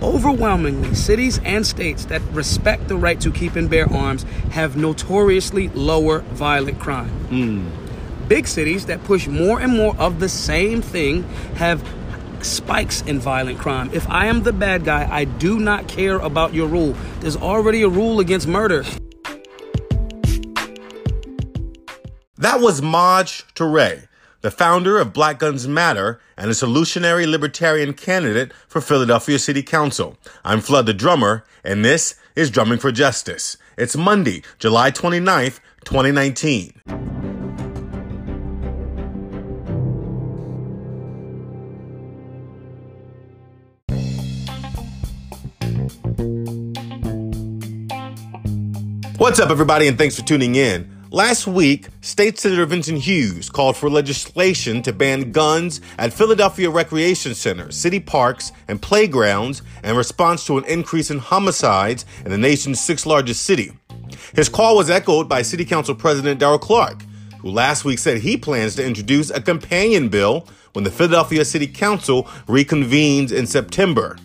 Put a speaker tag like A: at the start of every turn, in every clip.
A: Overwhelmingly, cities and states that respect the right to keep and bear arms have notoriously lower violent crime. Hmm. Big cities that push more and more of the same thing have spikes in violent crime. If I am the bad guy, I do not care about your rule. There's already a rule against murder.
B: That was Maj Toure, the founder of Black Guns Matter and a solutionary libertarian candidate for Philadelphia City Council. I'm Flood the Drummer, and this is Drumming for Justice. It's Monday, July 29th, 2019. What's up, everybody, and thanks for tuning in. Last week, State Senator Vincent Hughes called for legislation to ban guns at Philadelphia recreation centers, city parks, and playgrounds in response to an increase in homicides in the nation's sixth largest city. His call was echoed by City Council President Darrell Clarke, who last week said he plans to introduce a companion bill when the Philadelphia City Council reconvenes in September.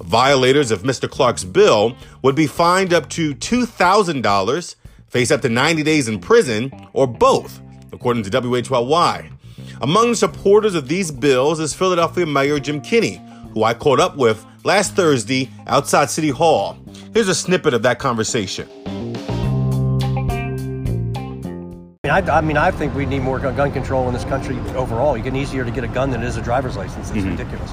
B: Violators of Mr. Clarke's bill would be fined up to $2,000, face up to 90 days in prison, or both, according to WHYY. Among the supporters of these bills is Philadelphia Mayor Jim Kenney, who I caught up with last Thursday outside City Hall. Here's a snippet of that conversation.
C: I, I mean, I think we need more gun control in this country overall. You get easier to get a gun than it is a driver's license. It's mm-hmm. ridiculous.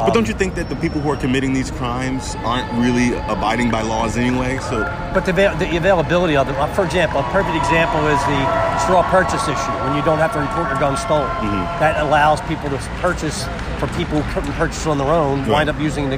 D: But don't you think that the people who are committing these crimes aren't really abiding by laws anyway? So
C: But the, the availability of them, uh, for example, a perfect example is the straw purchase issue when you don't have to report your gun stolen. That allows people to purchase for people who couldn't purchase on their own,
D: Right.
C: wind up using the,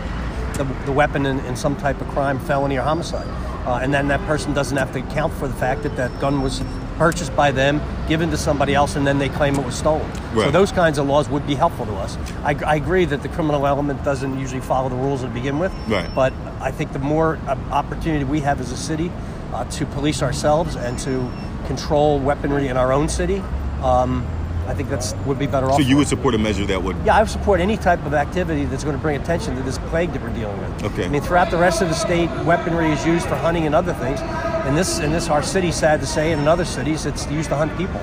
C: the, the weapon in, in some type of crime, felony, or homicide. Uh, and then that person doesn't have to account for the fact that that gun was purchased by them, given to somebody else, and then they claim it was stolen. So those kinds of laws would be helpful to us. I, I agree that the criminal element doesn't usually follow the rules to begin with.
D: Right.
C: But I think the more uh, opportunity we have as a city uh, to police ourselves and to control weaponry in our own city, um, I think that's would be better off.
D: so you would support a measure that would
C: Yeah, I would support any type of activity that's going to bring attention to this plague that we're dealing with.
D: Okay.
C: I mean, throughout the rest of the state, weaponry is used for hunting and other things. And this, in this, our city, sad to say, and in other cities, it's used to hunt people.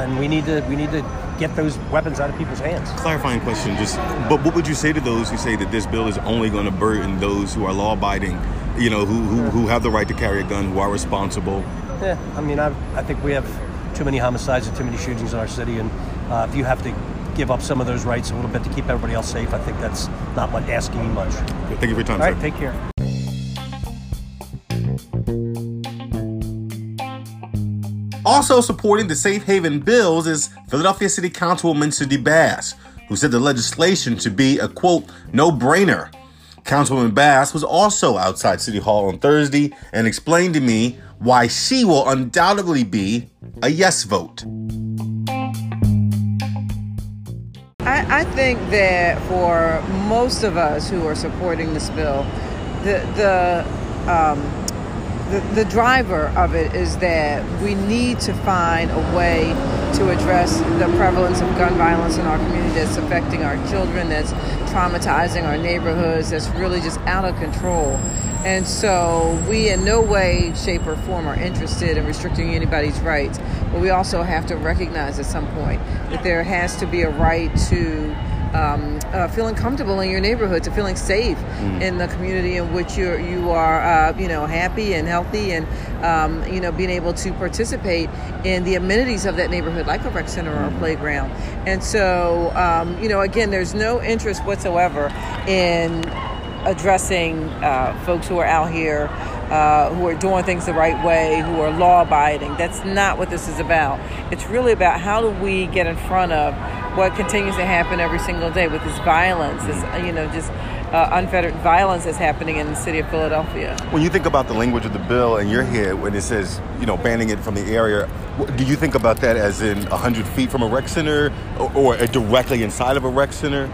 C: And we need to, we need to get those weapons out of people's hands.
D: clarifying question. Just but what would you say to those who say that this bill is only going to burden those who are law abiding? You know, who, who who have the right to carry a gun, who are responsible.
C: Yeah, I mean, I, I think we have too many homicides and too many shootings in our city, and uh, if you have to give up some of those rights a little bit to keep everybody else safe, I think that's not much asking you much.
D: Thank you for your time,
C: All right,
D: sir.
C: take care.
B: Also supporting the safe haven bills is Philadelphia City Councilwoman Cindy Bass, who said the legislation should be a quote, no brainer. Councilwoman Bass was also outside City Hall on Thursday and explained to me why she will undoubtedly be a yes vote.
E: I, I think that for most of us who are supporting this bill, the the, um, the the driver of it is that we need to find a way to address the prevalence of gun violence in our community that's affecting our children, that's traumatizing our neighborhoods, that's really just out of control. And so we in no way, shape, or form are interested in restricting anybody's rights. But we also have to recognize at some point that there has to be a right to um, uh, feeling comfortable in your neighborhood, to feeling safe in the community in which you're, you are, uh, you know, happy and healthy, and um, you know, being able to participate in the amenities of that neighborhood, like a rec center or a playground. And so, um, you know, again, there's no interest whatsoever in addressing uh, folks who are out here uh, who are doing things the right way, who are law abiding. That's not what this is about. It's really about how do we get in front of what continues to happen every single day with this violence, this, you know, just uh, unfettered violence that's happening in the city of Philadelphia.
D: When you think about the language of the bill in your head, when it says you know banning it from the area, do you think about that as in hundred feet from a rec center, or, or directly inside of a rec center?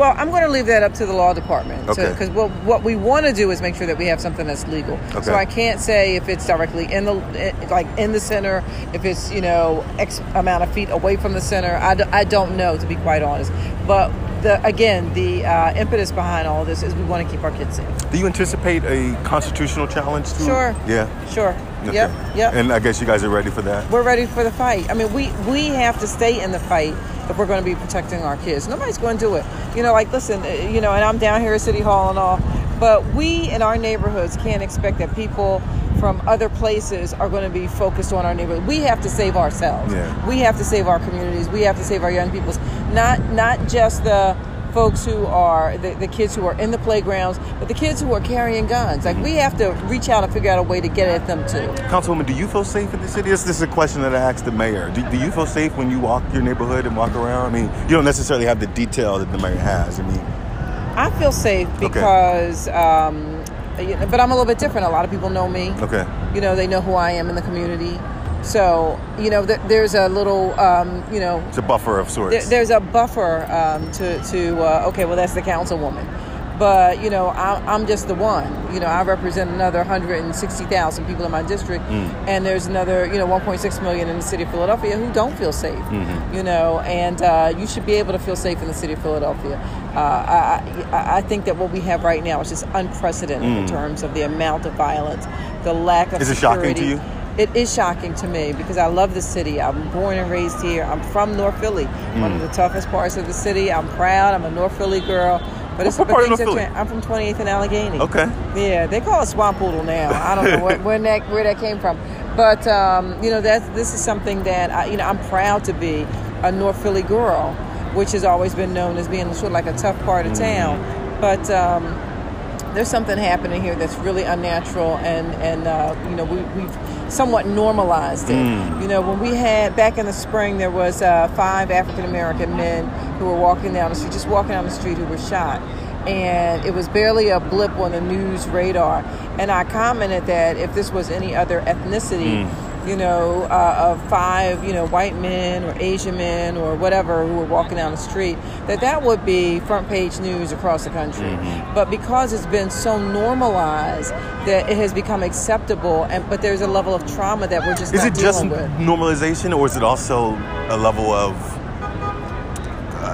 E: Well, I'm going to leave that up to the law department.
D: Okay.
E: Because what, what we want to do is make sure that we have something that's legal.
D: Okay.
E: So I can't say if it's directly in the eh, like in the center, if it's you know X amount of feet away from the center. I, d- I don't know to be quite honest. But the again, the uh, impetus behind all this is we want to keep our kids safe.
D: Do you anticipate a constitutional challenge to
E: Sure.
D: Yeah.
E: Sure.
D: Okay.
E: Yep. Yep.
D: And I guess you guys are ready for that.
E: we're ready for the fight. I mean, we we have to stay in the fight if we're going to be protecting our kids. Nobody's going to do it. You know, like listen, uh, you know, and I'm down here at City Hall and all, but we in our neighborhoods can't expect that people from other places are going to be focused on our neighborhood. We have to save ourselves.
D: Yeah.
E: We have to save our communities. We have to save our young peoples. Not not just the folks who are the, the kids who are in the playgrounds, but the kids who are carrying guns. Like we have to reach out and figure out a way to get at them too.
D: Councilwoman, do you feel safe in the city? This, this is a question that I asked the mayor. Do, do you feel safe when you walk your neighborhood and walk around? I mean, you don't necessarily have the detail that the mayor has. I mean,
E: I feel safe because, um, but I'm a little bit different. A lot of people know me.
D: okay.
E: You know, they know who I am in the community. So, you know, th- there's a little, um, you know,
D: It's a buffer of sorts.
E: there, there's a buffer um, to, to uh, okay, well, that's the councilwoman. But, you know, I, I'm just the one. You know, I represent another 160,000 people in my district. And there's another, you know, 1.6 million in the city of Philadelphia who don't feel safe. You know, and uh, you should be able to feel safe in the city of Philadelphia. Uh, I, I, I think that what we have right now is just unprecedented in terms of the amount of violence, the lack of
D: Is it shocking to you?
E: It is shocking to me because I love the city. I'm born and raised here. I'm from North Philly, one
D: Mm.
E: of the toughest parts of the city. I'm proud. I'm a North Philly girl. But it's
D: What
E: but
D: part of North Philly?
E: I'm from 28th and Allegheny.
D: Okay.
E: Yeah, they call it Swamp Poodle now. I don't know what, when that where that came from, but um, you know that's this is something that I, you know I'm proud to be a North Philly girl, which has always been known as being sort of like a tough part
D: Mm.
E: of town. But um, there's something happening here that's really unnatural, and and uh, you know we, we've somewhat normalized it.
D: Mm.
E: You know, when we had back in the spring, there was uh, five African American men who were walking down the street, just walking down the street, who were shot, and it was barely a blip on the news radar. And I commented that if this was any other ethnicity. You know, uh, of five, you know, white men or Asian men or whatever who were walking down the street, that that would be front page news across the country. But because it's been so normalized that it has become acceptable, and but there's a level of trauma that we're just
D: Is
E: not
D: it just
E: dealing with.
D: normalization, or is it also a level of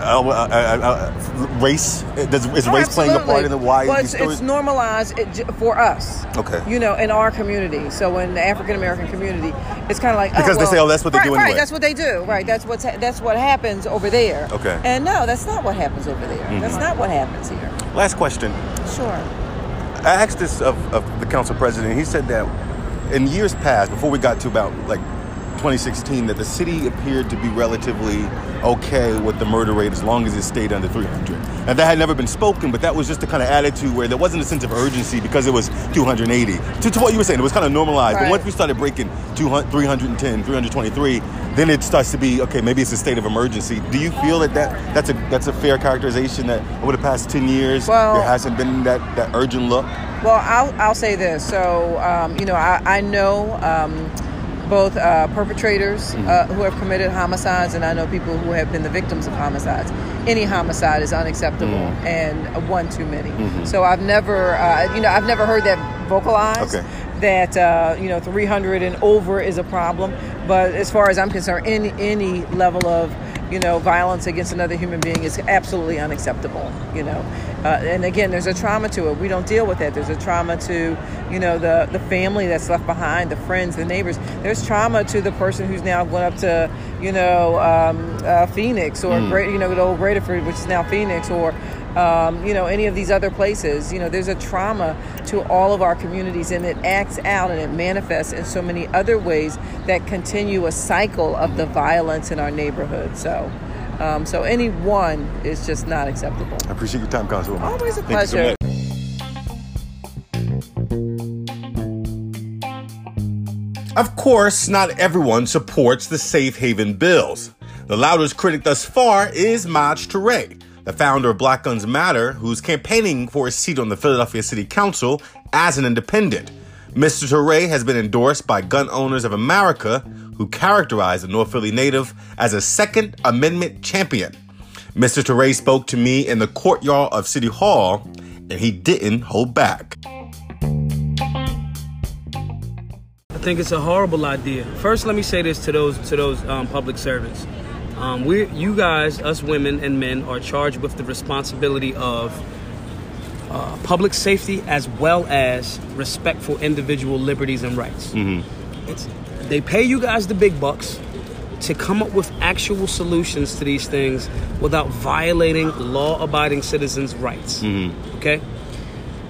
D: uh, uh, uh, race? Does, is
E: Oh,
D: race playing a part in the why
E: Well, it's, it's normalized it, for us.
D: Okay.
E: You know, in our community. So in the African American community, it's kind of like
D: Because
E: oh,
D: they say, oh, that's what they
E: right,
D: do
E: Right, that's what they do. Right, that's what's ha- that's what happens over there.
D: Okay. Mm-hmm.
E: And no, that's not what happens over there. That's not what happens here.
D: Last question.
E: Sure.
D: I asked this of, of the council president. He said that in years past, before we got to about like 2016, that the city appeared to be relatively okay with the murder rate as long as it stayed under 300. And that had never been spoken, but that was just the kind of attitude where there wasn't a sense of urgency because it was 280. To, to what you were saying, it was kind of normalized. But once we started breaking 200, 310, 323, then it starts to be okay. Maybe it's a state of emergency. Do you feel that, that that's a that's a fair characterization that over the past 10 years
E: Well-
D: there hasn't been that, that urgent look?
E: Well, I'll, I'll say this. So, um, you know, I, I know um, both uh, perpetrators uh, who have committed homicides, and I know people who have been the victims of homicides. Any homicide is unacceptable and one too many. So I've never, uh, you know, I've never heard that vocalized.
D: Okay.
E: That uh, you know, 300 and over is a problem. But as far as I'm concerned, any any level of you know violence against another human being is absolutely unacceptable. You know, uh, and again, there's a trauma to it. We don't deal with that. There's a trauma to you know the the family that's left behind, the friends, the neighbors. There's trauma to the person who's now going up to you know um, uh, Phoenix or great you know the old Graterford, which is now Phoenix, or um, you know, any of these other places. You know, there's a trauma to all of our communities, and it acts out and it manifests in so many other ways that continue a cycle of the violence in our neighborhood. So, um, so any one is just not acceptable.
D: I appreciate your time, Councilwoman.
E: Always a
D: Thank you so
E: pleasure.
D: much.
B: Of course, not everyone supports the safe haven bills. The loudest critic thus far is Maj Toure, the founder of Black Guns Matter, who's campaigning for a seat on the Philadelphia City Council as an independent. Mr. Toure has been endorsed by Gun Owners of America, who characterize the North Philly native as a Second Amendment champion. Mr. Toure spoke to me in the courtyard of City Hall, and he didn't hold back.
A: I think it's a horrible idea. First, let me say this to those to those um, public servants: Um, we, you guys, us women and men, are charged with the responsibility of uh, public safety as well as respect for individual liberties and rights. It's, they pay you guys the big bucks to come up with actual solutions to these things without violating law-abiding citizens' rights. Okay,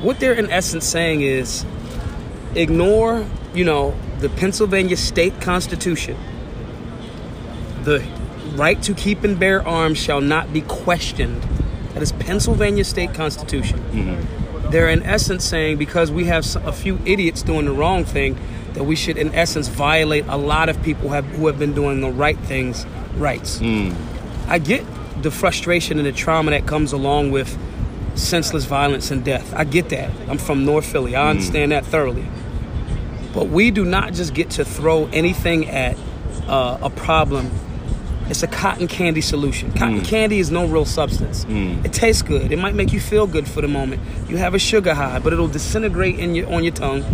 A: what they're in essence saying is ignore, you know, the Pennsylvania state constitution. The right to keep and bear arms shall not be questioned. That is Pennsylvania state constitution. Mm-hmm. They're in essence saying because we have a few idiots doing the wrong thing, that we should in essence violate a lot of people have, who have been doing the right things rights. Mm. I get the frustration and the trauma that comes along with senseless violence and death. I get that. I'm from North Philly. I mm. understand that thoroughly. But we do not just get to throw anything at uh, a problem. It's a cotton candy solution. Cotton mm. candy is no real substance. Mm. It tastes good. It might make you feel good for the moment. You have a sugar high, but it'll disintegrate in your on your tongue.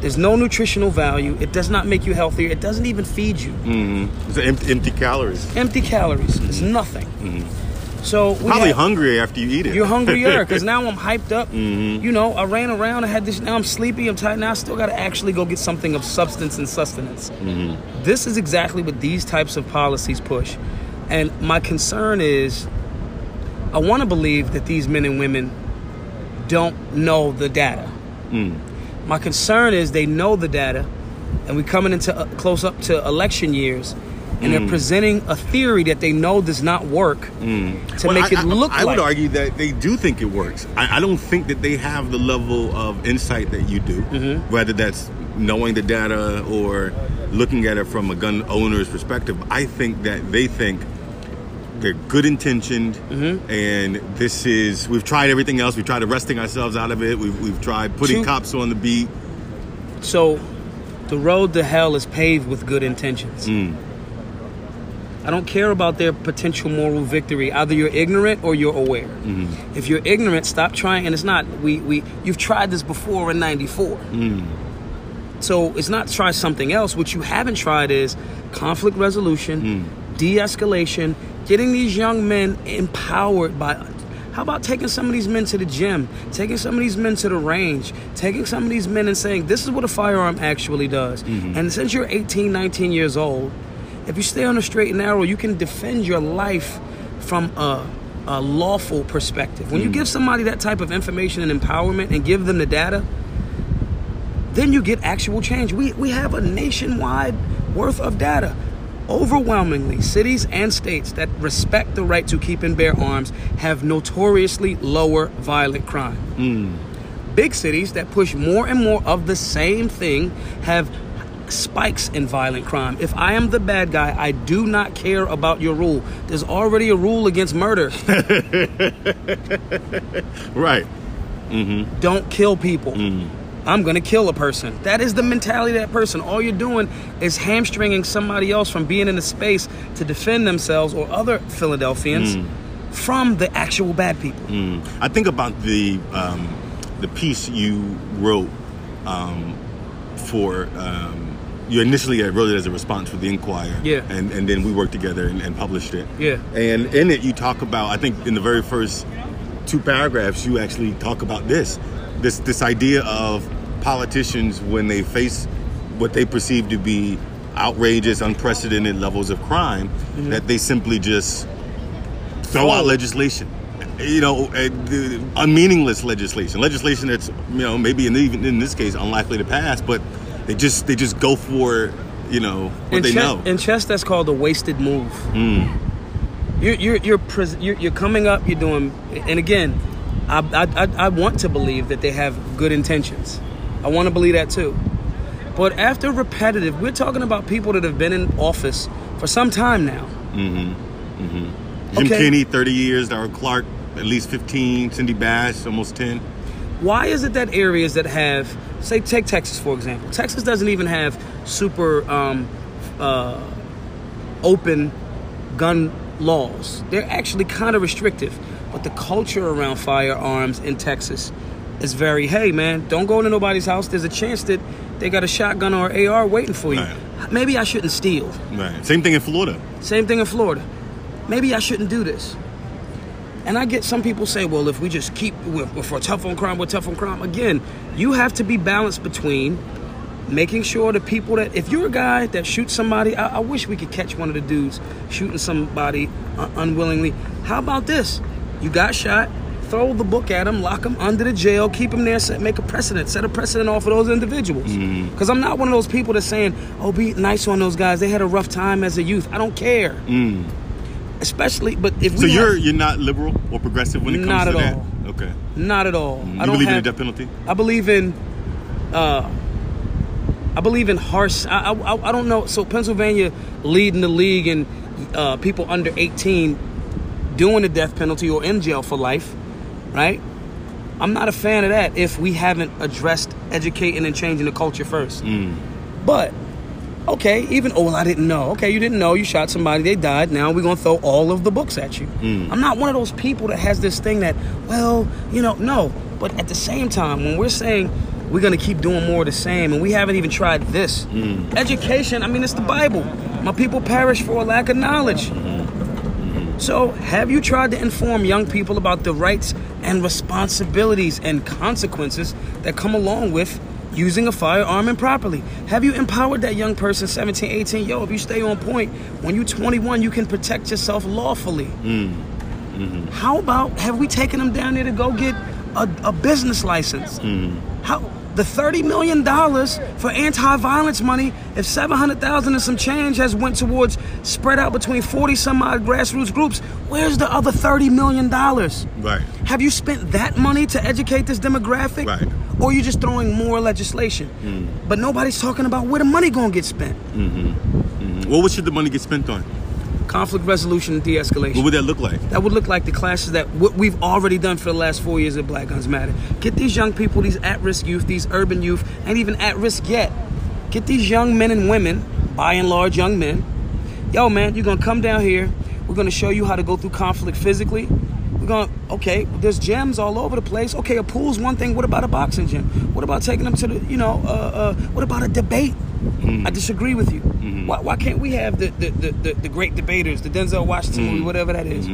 A: There's no nutritional value. It does not make you healthier. It doesn't even feed you. Mm-hmm.
B: It's empty, empty calories.
A: Empty calories. It's mm-hmm. nothing. Mm-hmm. So
B: Probably
A: have-
B: hungry after you eat it.
A: You're hungrier because now I'm hyped up. Mm-hmm. You know, I ran around. I had this. Now I'm sleepy. I'm tired. Now I still got to actually go get something of substance and sustenance. Mm-hmm. This is exactly what these types of policies push, and my concern is, I want to believe that these men and women don't know the data. Mm. My concern is they know the data, and we're coming into uh, close up to election years, and they're presenting a theory that they know does not work to
B: Well,
A: make
B: I,
A: it
B: I-
A: look
B: I,
A: like.
B: would argue that they do think it works. I, I don't think that they have the level of insight that you do,
A: Mm-hmm.
B: whether that's knowing the data or looking at it from a gun owner's perspective. I think that they think they're good intentioned,
A: Mm-hmm.
B: and this is we've tried everything else. We've tried arresting ourselves out of it. We've, we've tried putting
A: Two-
B: cops on the beat.
A: So, the road to hell is paved with good intentions. I don't care about their potential moral victory. Either you're ignorant or you're aware. Mm-hmm. If you're ignorant, stop trying. And it's not we we you've tried this before in '94. Mm. So it's not try something else. What you haven't tried is conflict resolution, mm. de-escalation, getting these young men empowered by. How about taking some of these men to the gym, taking some of these men to the range, taking some of these men and saying, this is what a firearm actually does. Mm-hmm. And since you're 18, 19 years old, if you stay on the straight and narrow, you can defend your life from a, a lawful perspective. When you hmm. give somebody that type of information and empowerment and give them the data, then you get actual change. We, we have a nationwide worth of data. Overwhelmingly, cities and states that respect the right to keep and bear arms have notoriously lower violent crime. Hmm. Big cities that push more and more of the same thing have spikes in violent crime. If I am the bad guy, I do not care about your rule. There's already a rule against murder.
B: Right.
A: don't kill people. I'm gonna kill a person. That is the mentality of that person. All you're doing is hamstringing somebody else from being in a space to defend themselves or other Philadelphians from the actual bad people.
B: I think about the um, the piece you wrote um, for um, you initially wrote it as a response for the Inquirer,
A: Yeah.
B: and and then we worked together and, and published it,
A: Yeah.
B: And in it, you talk about I think in the very first two paragraphs, you actually talk about this this this idea of politicians when they face what they perceive to be outrageous, unprecedented levels of crime, that they simply just throw out legislation. You know, uh, the- unmeaningless legislation, legislation that's you know maybe in, even in this case unlikely to pass, but they just they just go for you know what
A: in
B: they
A: chess,
B: know.
A: In chess, that's called a wasted move. You're you're you're, pres- you're you're coming up. You're doing, and again, I, I I I want to believe that they have good intentions. I want to believe that too. But after repetitive, we're talking about people that have been in office for some time now. Mm-hmm. Mm-hmm.
B: Jim
A: okay.
B: Kenney, thirty years. Darrell Clarke, at least fifteen. Cindy Bass, almost ten.
A: Why is it that areas that have, say, take Texas for example. Texas doesn't even have super um, uh, open gun laws. They're actually kind of restrictive. But the culture around firearms in Texas is very, hey man, don't go into nobody's house. There's a chance that they got a shotgun or AR waiting for you.
B: Right.
A: Maybe I shouldn't steal.
B: Right. Same thing in Florida.
A: Same thing in Florida. maybe I shouldn't do this. And I get some people say, well, if we just keep, we're, we're for tough on crime, we're tough on crime. Again, you have to be balanced between making sure the people that, if you're a guy that shoots somebody, I, I wish we could catch one of the dudes shooting somebody uh, unwillingly. How about this? You got shot, throw the book at him, lock him under the jail, keep him there, set, make a precedent, set a precedent off of those individuals. Because I'm not one of those people that's saying, oh, be nice on those guys. They had a rough time as a youth. I don't care. Especially, but if we
B: So you're you're not liberal or progressive when it comes
A: Not
B: to
A: at
B: that?
A: all.
B: Okay.
A: Not at all.
B: You
A: I don't
B: believe in the death penalty?
A: I believe in. Uh, I believe in harsh. I, I, I don't know. So Pennsylvania leading the league and uh, people under 18 doing the death penalty or in jail for life, right? I'm not a fan of that if we haven't addressed educating and changing the culture first. But okay, even oh well, I didn't know. Okay, you didn't know. You shot somebody. They died. Now we're gonna throw all of the books at you. Hmm. I'm not one of those people that has this thing that well, you know, no. But at the same time, when we're saying we're gonna keep doing more of the same, and we haven't even tried this, hmm. education. I mean, it's the Bible. My people perish for a lack of knowledge. Hmm. So, have you tried to inform young people about the rights and responsibilities and consequences that come along with using a firearm improperly? Have you empowered that young person, 17, 18, yo, if you stay on point, when you're 21, you can protect yourself lawfully? Mm, mm-hmm. How about have we taken them down there to go get a, a business license? Mm. How the thirty million dollars for anti-violence money, if seven hundred thousand and some change has went towards spread out between forty some odd grassroots groups, where's the other thirty million dollars?
B: Right.
A: Have you spent that money to educate this demographic?
B: Right.
A: Or you're just throwing more legislation? Mm-hmm. But nobody's talking about where the money gonna get spent. Mm-hmm. Mm-hmm.
B: What should the money get spent on?
A: Conflict resolution and de-escalation.
B: What would that look like?
A: That would look like the classes that what we've already done for the last four years at Black Guns Matter. Get these young people, these at-risk youth, these urban youth, ain't even at risk yet. Get these young men and women, by and large young men. Yo, man, you're gonna come down here. We're gonna show you how to go through conflict physically. We're gonna okay. There's gyms all over the place. Okay, a pool's one thing. What about a boxing gym? What about taking them to the, you know, uh, uh, what about a debate? Mm-hmm. I disagree with you. Mm-hmm. Why, why can't we have the the, the, the the great debaters, the Denzel Washington movie, whatever that is?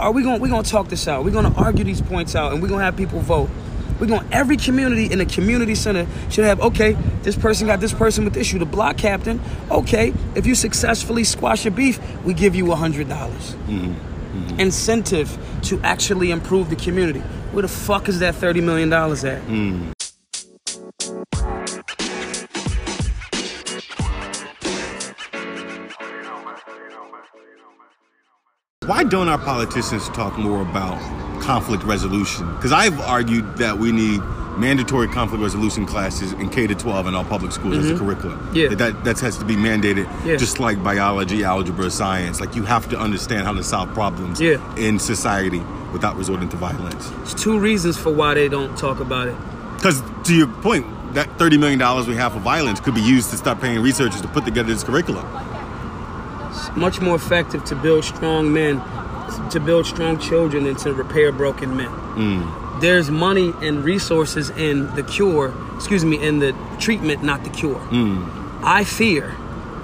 A: Are we going? We're gonna talk this out. We're gonna argue these points out, and we're gonna have people vote. We're going. Every community in a community center should have. Okay, this person got this person with issue. The block captain. Okay, if you successfully squash a beef, we give you a hundred dollars. Mm-hmm. Incentive to actually improve the community. Where the fuck is that thirty million dollars at? Mm.
B: Why don't our politicians talk more about conflict resolution? Because I've argued that we need mandatory conflict resolution classes in K to 12 in all public schools as a curriculum.
A: Mm-hmm. Yeah.
B: That, that that has to be mandated,
A: Yeah.
B: just like biology, algebra, science. Like you have to understand how to solve problems
A: Yeah.
B: in society without resorting to violence.
A: There's two reasons for why they don't talk about it.
B: Because to your point, that $30 million we have for violence could be used to start paying researchers to put together this curriculum.
A: It's much more effective to build strong men, to build strong children, and to repair broken men. There's money and resources in the cure, excuse me, in the treatment, not the cure. I fear,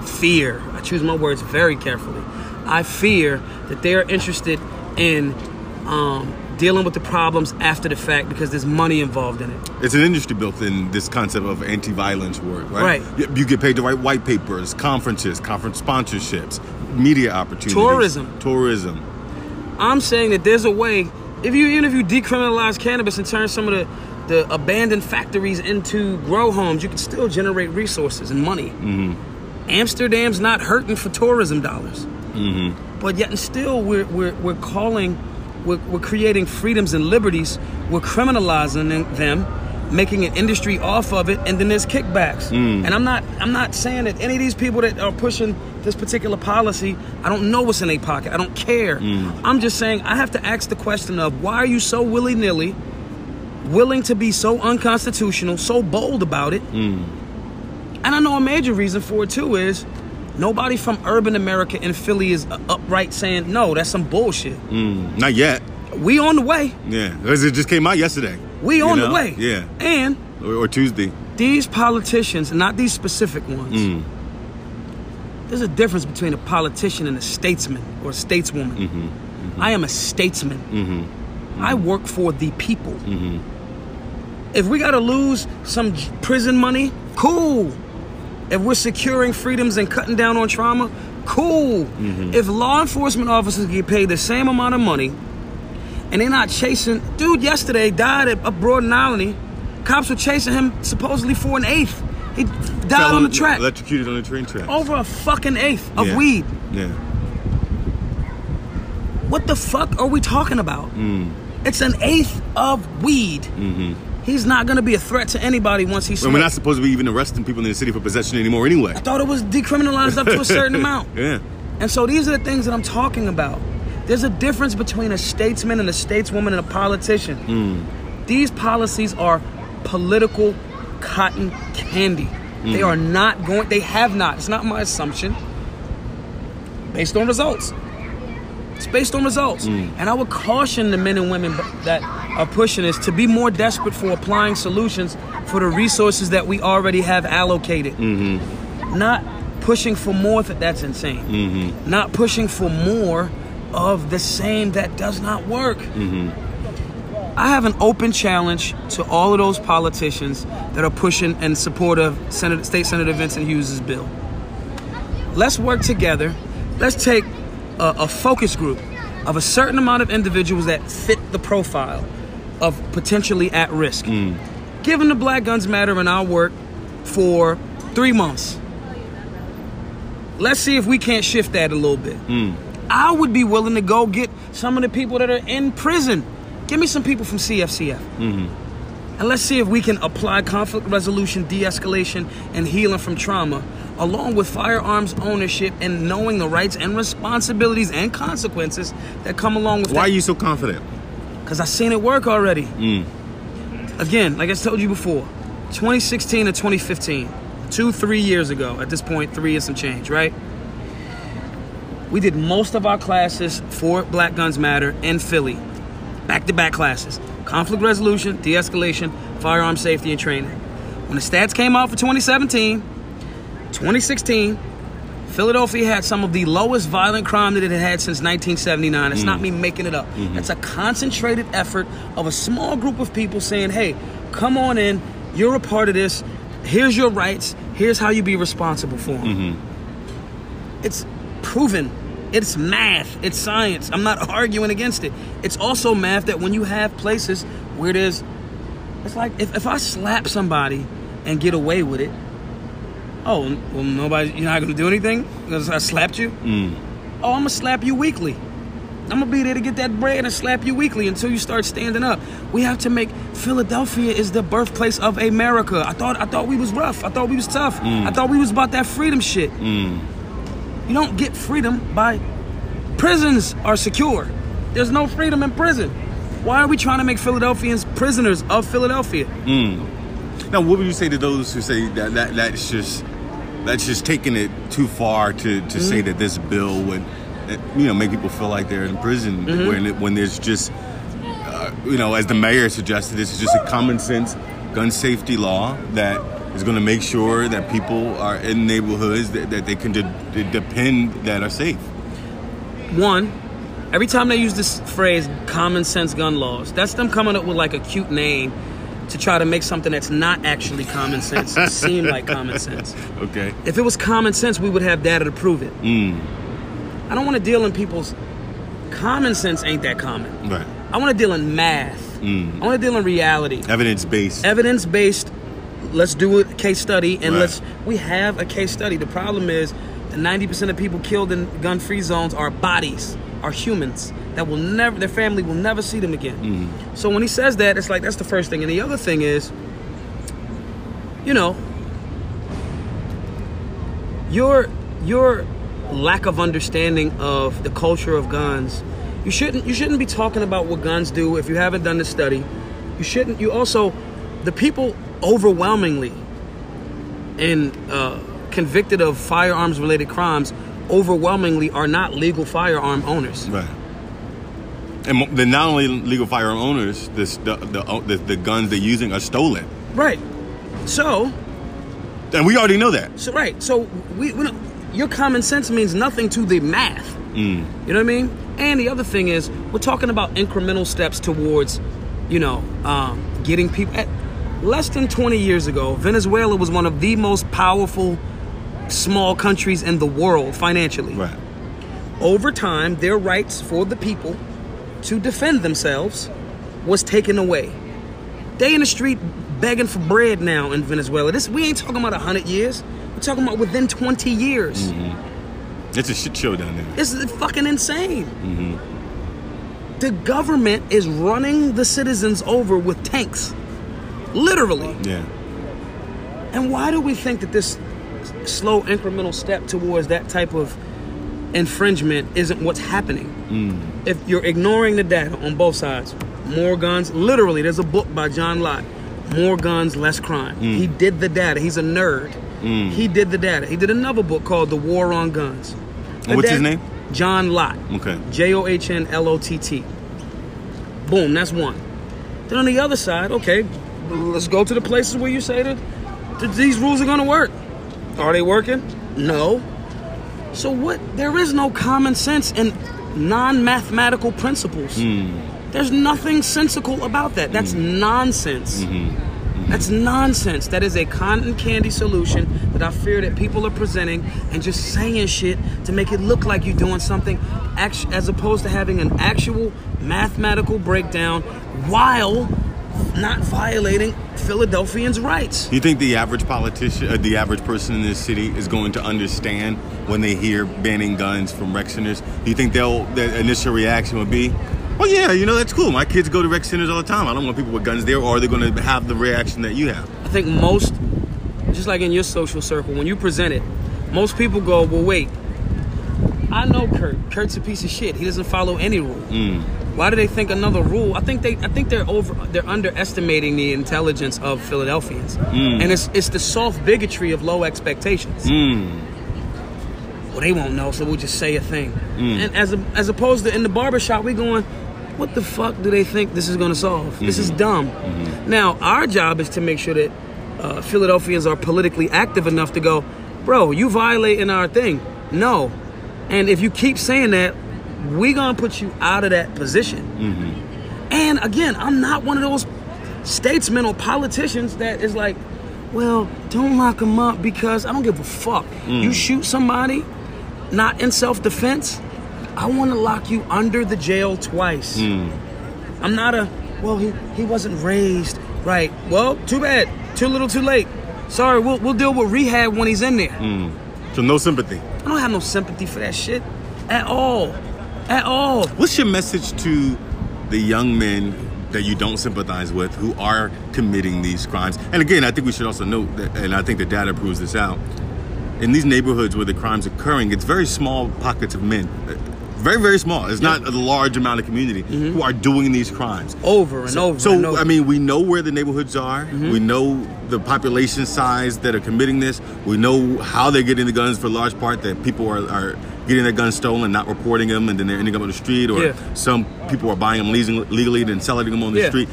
A: fear, I choose my words very carefully. I fear that they are interested in um, dealing with the problems after the fact because there's money involved in it.
B: It's an industry built in this concept of anti-violence work, right?
A: Right.
B: You, you get paid to write white papers, conferences, conference sponsorships, media opportunities,
A: Tourism.
B: tourism.
A: I'm saying that there's a way. If you even if you decriminalize cannabis and turn some of the the abandoned factories into grow homes, you can still generate resources and money. Mm-hmm. Amsterdam's not hurting for tourism dollars, mm-hmm. but yet and still we're we're we're calling, we're, we're creating freedoms and liberties. We're criminalizing them. Making an industry off of it, and then there's kickbacks. Mm. And I'm not, I'm not saying that any of these people that are pushing this particular policy, I don't know what's in their pocket. I don't care. Mm. I'm just saying I have to ask the question of why are you so willy nilly, willing to be so unconstitutional, so bold about it? Mm. And I know a major reason for it too is nobody from urban America in Philly is uh, upright saying no. That's some bullshit. Mm.
B: Not yet.
A: We on the way.
B: Yeah, because it just came out yesterday.
A: We
B: You
A: on
B: know?
A: the way.
B: Yeah,
A: And
B: or, or Tuesday.
A: these politicians, not these specific ones, There's a difference between a politician and a statesman or a stateswoman.
B: Mm-hmm.
A: I am a statesman. I work for the people.
B: Mm-hmm.
A: If we got to lose some prison money, cool. If we're securing freedoms and cutting down on trauma, cool.
B: Mm-hmm.
A: If law enforcement officers get paid the same amount of money and they're not chasing, dude, yesterday died at up Broad and Island. Cops were chasing him supposedly for an eighth. He died on the track
B: Electrocuted on the train track.
A: over a fucking eighth of
B: Yeah.
A: weed.
B: Yeah.
A: What the fuck are we talking about? Mm. It's an eighth of weed. Mm-hmm. He's not gonna be a threat to anybody once he's.
B: And we're not supposed to be even arresting people in the city for possession anymore anyway.
A: I thought it was decriminalized up to a certain amount.
B: Yeah.
A: And so these are the things that I'm talking about. There's a difference between a statesman and a stateswoman and a politician. Mm. These policies are political cotton candy. They are not going, they have not, it's not my assumption, based on results. It's based on results. Mm. And I would caution the men and women that are pushing this to be more desperate for applying solutions for the resources that we already have allocated. Mm-hmm. Not pushing for more, that that's insane. Mm-hmm. Not pushing for more of the same that does not work. Mm-hmm. I have an open challenge to all of those politicians that are pushing and support of Senator, State Senator Vincent Hughes' bill. Let's work together. Let's take a, a focus group of a certain amount of individuals that fit the profile of potentially at risk. Mm. Give them the Black Guns Matter in our work for three months. Let's see if we can't shift that a little bit. Mm. I would be willing to go get some of the people that are in prison. Give me some people from CFCF. Mm-hmm. And let's see if we can apply conflict resolution, de escalation, and healing from trauma, along with firearms ownership and knowing the rights and responsibilities and consequences that come along with
B: Why are you so confident?
A: Because I seen it work already. Mm. Again, like I told you before, 2016 to 2015, two, three years ago, at this point, three and some change, right? We did most of our classes for Black Guns Matter in Philly, back to back classes conflict resolution, de escalation, firearm safety, and training. When the stats came out for 2017, 2016, Philadelphia had some of the lowest violent crime that it had had since 1979. It's not mm-hmm. me making it up. Mm-hmm. It's a concentrated effort of a small group of people saying, hey, come on in, you're a part of this, here's your rights, here's how you be responsible for them. Mm-hmm. It's proven. It's math. It's science. I'm not arguing against it. It's also math that when you have places where there's, it's like if, if I slap somebody and get away with it, oh, well, nobody, you're not gonna do anything because I slapped you? Mm. Oh, I'm gonna slap you weekly. I'm gonna be there to get that bread and slap you weekly until you start standing up. We have to make Philadelphia is the birthplace of America. I thought I thought we was rough. I thought we was tough. Mm. I thought we was about that freedom shit. Mm. You don't get freedom by prisons are secure. There's no freedom in prison. Why are we trying to make Philadelphians prisoners of Philadelphia?
B: Now, what would you say to those who say that, that that's just that's just taking it too far to, to say
A: Mm-hmm.
B: that this bill would, you know, make people feel like they're in prison
A: Mm-hmm.
B: when it, when there's just, uh, you know, as the mayor suggested, this is just a common sense gun safety law that is going to make sure that people are in neighborhoods that, that they can de- de- depend that are safe.
A: One, every time they use this phrase common sense gun laws, that's them coming up with like a cute name to try to make something that's not actually common sense seem like common sense.
B: Okay.
A: If it was common sense, we would have data to prove it.
B: Mm.
A: I don't want to deal in people's common sense ain't that common.
B: Right.
A: I want to deal in math.
B: Mm.
A: I want to deal in reality.
B: Evidence based.
A: Evidence based. Let's do a case study and
B: Right.
A: let's we have a case study. The problem is the 90% of people killed in gun free zones are bodies, are humans that will never their family will never see them again. Mm-hmm. So when he says that, it's like that's the first thing. And the other thing is, you know, your your lack of understanding of the culture of guns. You shouldn't you shouldn't be talking about what guns do if you haven't done the study. You shouldn't. You also the people overwhelmingly and uh, convicted of firearms related crimes overwhelmingly are not legal firearm owners.
B: Right. And mo- the not only legal firearm owners, this, the, the the the guns they're using are stolen,
A: Right. So
B: and we already know that.
A: So right, so we, we your common sense means nothing to the math. You know what I mean? And the other thing is, we're talking about incremental steps towards, you know, um, getting people. At less than 20 years ago, Venezuela was one of the most powerful small countries in the world financially.
B: Right.
A: Over time, their rights for the people to defend themselves was taken away. They in the street begging for bread now in Venezuela. This we ain't talking about 100 years. We're talking about within 20 years. Mm-hmm.
B: It's a shit show down there.
A: This is fucking insane. Mm-hmm. The government is running the citizens over with tanks. Literally.
B: Yeah.
A: And why do we think that this slow incremental step towards that type of infringement isn't what's happening? Mm. If you're ignoring the data on both sides, more guns, literally, there's a book by John Lott, More Guns, Less Crime. Mm. He did the data. He's a nerd. Mm. He did the data. He did another book called The War on Guns. The
B: What's his name?
A: John Lott.
B: Okay.
A: J O H N L O T T. Boom, that's one. Then on the other side, okay, let's go to the places where you say that, that these rules are going to work. Are they working? No. So what? There is no common sense in non-mathematical principles. Hmm. There's nothing sensical about that. That's hmm. nonsense. Mm-hmm. Mm-hmm. That's nonsense. That is a cotton candy solution that I fear that people are presenting and just saying shit to make it look like you're doing something, as opposed to having an actual mathematical breakdown while not violating Philadelphians' rights.
B: You think the average politician, uh, the average person in this city, is going to understand when they hear banning guns from rec centers? Do you think they'll their initial reaction would be, "Well, yeah, you know that's cool. My kids go to rec centers all the time. I don't want people with guns there." Or are they going to have the reaction that you have?
A: I think most, just like in your social circle, when you present it, most people go, "Well, wait, I know Kurt. Kurt's a piece of shit. He doesn't follow any rule. Why do they think another rule? I think they, I think they're over, they're underestimating the intelligence of Philadelphians, mm. and it's it's the soft bigotry of low expectations. Mm. Well, they won't know, so we'll just say a thing. Mm. And as a, as opposed to in the barbershop, we going, what the fuck do they think this is going to solve? This is mm-hmm. dumb. Mm-hmm. Now, our job is to make sure that uh, Philadelphians are politically active enough to go, bro, you violating our thing. No. And if you keep saying that, we going to put you out of that position. Mm-hmm. And again, I'm not one of those statesmen or politicians that is like, well, don't lock them up because I don't give a fuck. Mm. You shoot somebody, not in self defense, I want to lock you under the jail twice. Mm. I'm not a, well, he, he wasn't raised right. Well, too bad. Too little, too late. Sorry, we'll, we'll deal with rehab when he's in there. Mm.
B: So no sympathy.
A: I don't have no sympathy for that shit at all. At all.
B: What's your message to the young men that you don't sympathize with who are committing these crimes? And again, I think we should also note that, and I think the data proves this out. In these neighborhoods where the crimes occurring, it's very small pockets of men, uh, very very small. It's not a large amount of community who are doing these crimes.
A: Over and over
B: So
A: and over.
B: I mean, we know where the neighborhoods are. We know the population size that are committing this. We know how they're getting the guns for a large part. That people are, are getting their guns stolen, not reporting them, and then they're ending up on the street. Or
A: Yeah.
B: some people are buying them legally, legally and selling them on the
A: Yeah.
B: street.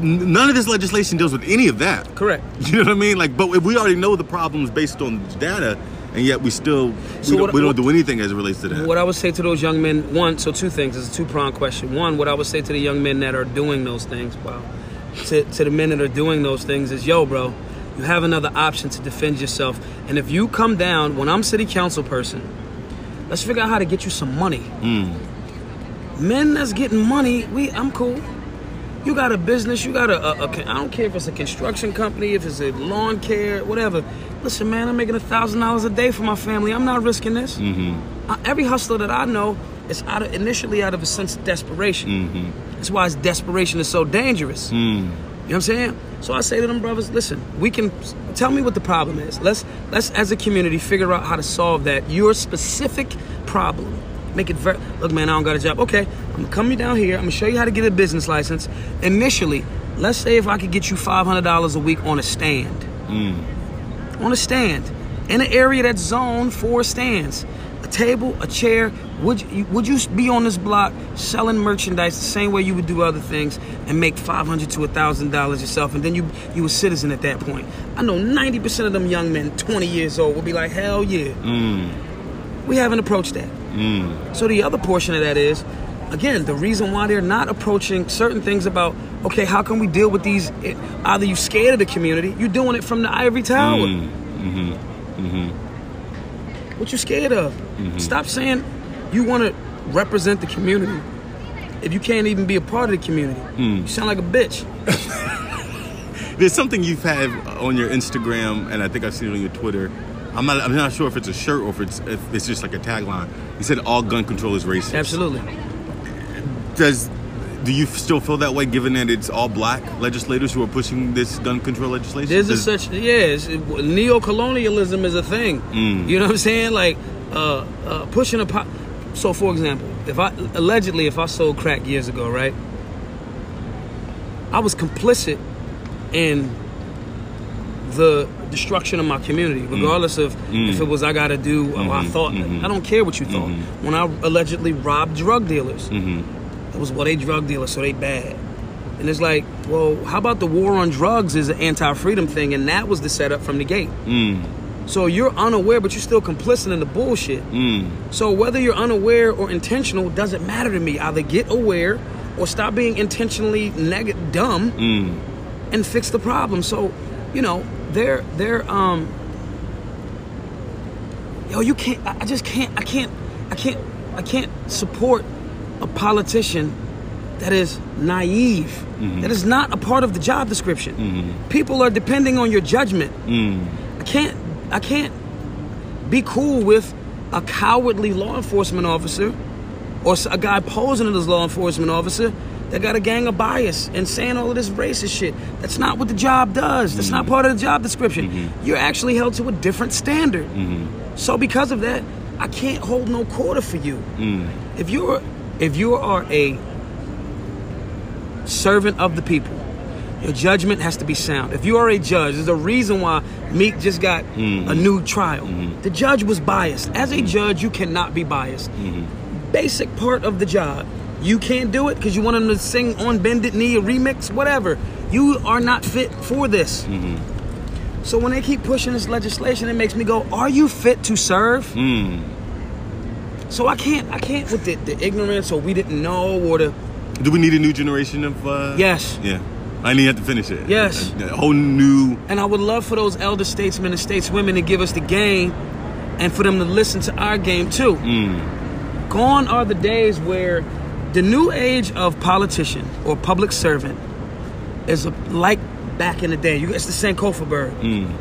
B: None of this legislation deals with any of that.
A: Correct.
B: You know what I mean? Like, but we already know the problems based on data, and yet we still
A: So
B: we, don't, we don't do anything as it relates to that.
A: What I would say to those young men, one, so two things. It's a two pronged question. One, what I would say to the young men that are doing those things, wow, to, to the men that are doing those things is, yo, bro, you have another option to defend yourself. And if you come down, when I'm city council person, let's figure out how to get you some money. Hmm. Men that's getting money, we, I'm cool. You got a business, you got a, a, a, I don't care if it's a construction company, if it's a lawn care, whatever. Listen, man, I'm making a thousand dollars a day for my family. I'm not risking this. Mm-hmm. every hustler that I know is out of, initially out of a sense of desperation. Mm-hmm. That's why it's desperation is so dangerous. Hmm. You know what I'm saying? So I say to them brothers, listen, we can tell me what the problem is. Let's let's as a community figure out how to solve that your specific problem. Make it very look, man. I don't got a job. Okay, I'm gonna come you down here. I'm gonna show you how to get a business license. Initially, let's say if I could get you five hundred dollars a week on a stand, hmm. on a stand, in an area that's zoned for stands, a table, a chair, Would you would you be on this block selling merchandise the same way you would do other things and make five hundred to thousand dollars yourself, and then you you a citizen at that point? I know ninety percent of them young men, twenty years old, will be like, hell yeah. Mm. We haven't approached that. Mm. So the other portion of that is, again, the reason why they're not approaching certain things about, okay, how can we deal with these? eh, Either you scared of the community, you're doing it from the ivory tower. Mm-hmm. Mm-hmm. Mm-hmm. What you scared of? Stop saying you want to represent the community if you can't even be a part of the community. You sound like a bitch.
B: There's something you've had on your Instagram, and I think I've seen it on your Twitter. I'm not. I'm not sure if it's a shirt or if it's if it's just like a tagline. You said all gun control is racist.
A: Absolutely.
B: Does do you still feel that way, given that it's all black legislators who are pushing this gun control legislation?
A: There's a
B: Does-
A: such yes, neo-colonialism is a thing. You know what I'm saying? Like uh, uh, pushing a po- so for example, if I allegedly if I sold crack years ago, right? I was complicit in the destruction of my community, mm. regardless of if mm. it was I got to do or I mm-hmm. thought. Mm-hmm. I don't care what you thought. Mm-hmm. When I allegedly robbed drug dealers, it was well they drug dealers, so they bad. And it's like, well, how about the war on drugs is an anti-freedom thing, and that was the setup from the gate. Mm. So you're unaware, but you're still complicit in the bullshit. Mm. So whether you're unaware or intentional doesn't matter to me. Either get aware or stop being intentionally neg- dumb mm. and fix the problem. So, you know, they're they're um yo, you can't I I just can't I can't I can't I can't support a politician that is naive. Mm-hmm. That is not a part of the job description. Mm-hmm. People are depending on your judgment. Mm. I can't I can't be cool with a cowardly law enforcement officer or a guy posing as a law enforcement officer that got a gang of bias and saying all of this racist shit. That's not what the job does. That's not mm-hmm. part of the job description. Mm-hmm. You're actually held to a different standard. Mm-hmm. So because of that, I can't hold no quarter for you. Mm. If you're if you are a servant of the people, your judgment has to be sound. If you are a judge, there's a reason why Meek just got a mm-hmm. new trial. Mm-hmm. The judge was biased. As a judge, you cannot be biased. Mm-hmm. Basic part of the job. You can't do it because you want him to sing on Bended Knee, a remix, whatever. You are not fit for this. So when they keep pushing this legislation, it makes me go, "Are you fit to serve?" Mm. So I can't, I can't with the, the ignorance or we didn't know or the
B: Do we need a new generation of? Uh,
A: Yes.
B: Yeah. I need to to finish it.
A: Yes.
B: A, a whole new.
A: And I would love for those elder statesmen and stateswomen to give us the game and for them to listen to our game too. Mm. Gone are the days where the new age of politician or public servant is a, like back in the day. You It's the Sankofa bird. Mm.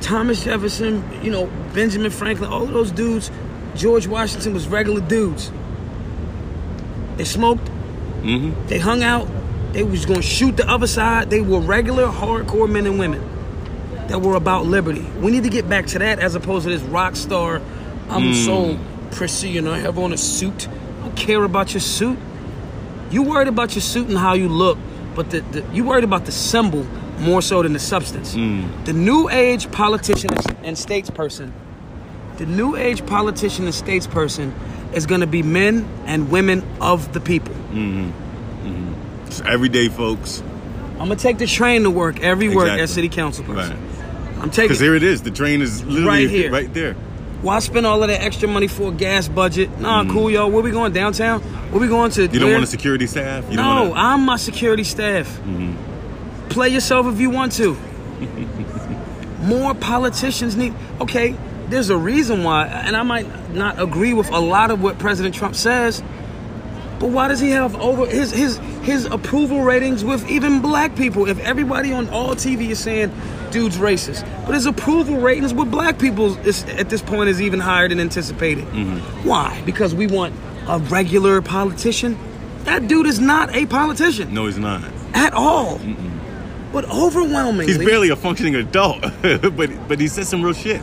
A: Thomas Jefferson, you know, Benjamin Franklin, all of those dudes, George Washington was regular dudes. They smoked, mm-hmm. they hung out, they was gonna shoot the other side. They were regular, hardcore men and women that were about liberty. We need to get back to that as opposed to this rock star. I'm hmm. so prissy and I have on a suit. I don't care about your suit. You worried about your suit and how you look, but the, the, you worried about the symbol more so than the substance. Hmm. The new age politician and statesperson, the new age politician and statesperson is going to be men and women of the people.
B: Hmm. Everyday folks.
A: I'm gonna take the train to work every work
B: Exactly.
A: as city council person.
B: Right.
A: I'm taking.
B: Because here it is. The train is literally
A: Right here.
B: Right there.
A: Why spend all of that extra money for a gas budget? Nah, cool, yo. Where we going downtown? Where we going to?
B: Mm. You don't want a security staff. You
A: no,
B: don't want
A: I'm my security staff.
B: Mm-hmm.
A: Play yourself if you want to. More politicians need. Okay, there's a reason why, and I might not agree with a lot of what President Trump says, but why does he have over his his his approval ratings with even black people? If everybody on all TV is saying dude's racist, but his approval ratings with black people is, at this point is even higher than anticipated.
B: Mm-hmm.
A: Why? Because we want a regular politician. That dude is not a politician
B: No, he's not.
A: at all. But overwhelmingly,
B: He's barely a functioning adult, but but he said some real shit.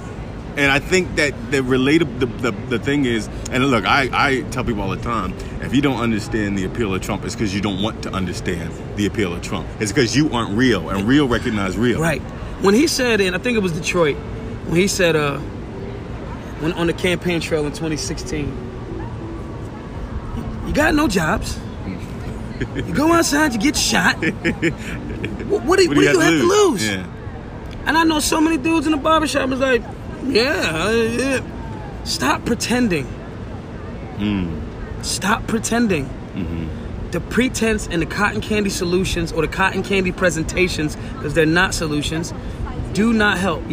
B: And I think that the related the, the, the thing is, and look, I, I tell people all the time, if you don't understand the appeal of Trump, it's because you don't want to understand the appeal of Trump. It's because you aren't real, and real recognize real.
A: Right. When he said, and I think it was Detroit, when he said, uh, when on the campaign trail in 2016, You got no jobs. you go outside, you get shot. what, what do, what do you, have, to lose?
B: Yeah.
A: And I know so many dudes in the barbershop is like, yeah, yeah. Stop pretending. Hmm. Stop pretending. Mm-hmm. The pretense and the cotton candy solutions or the cotton candy presentations, because they're not solutions, do not help.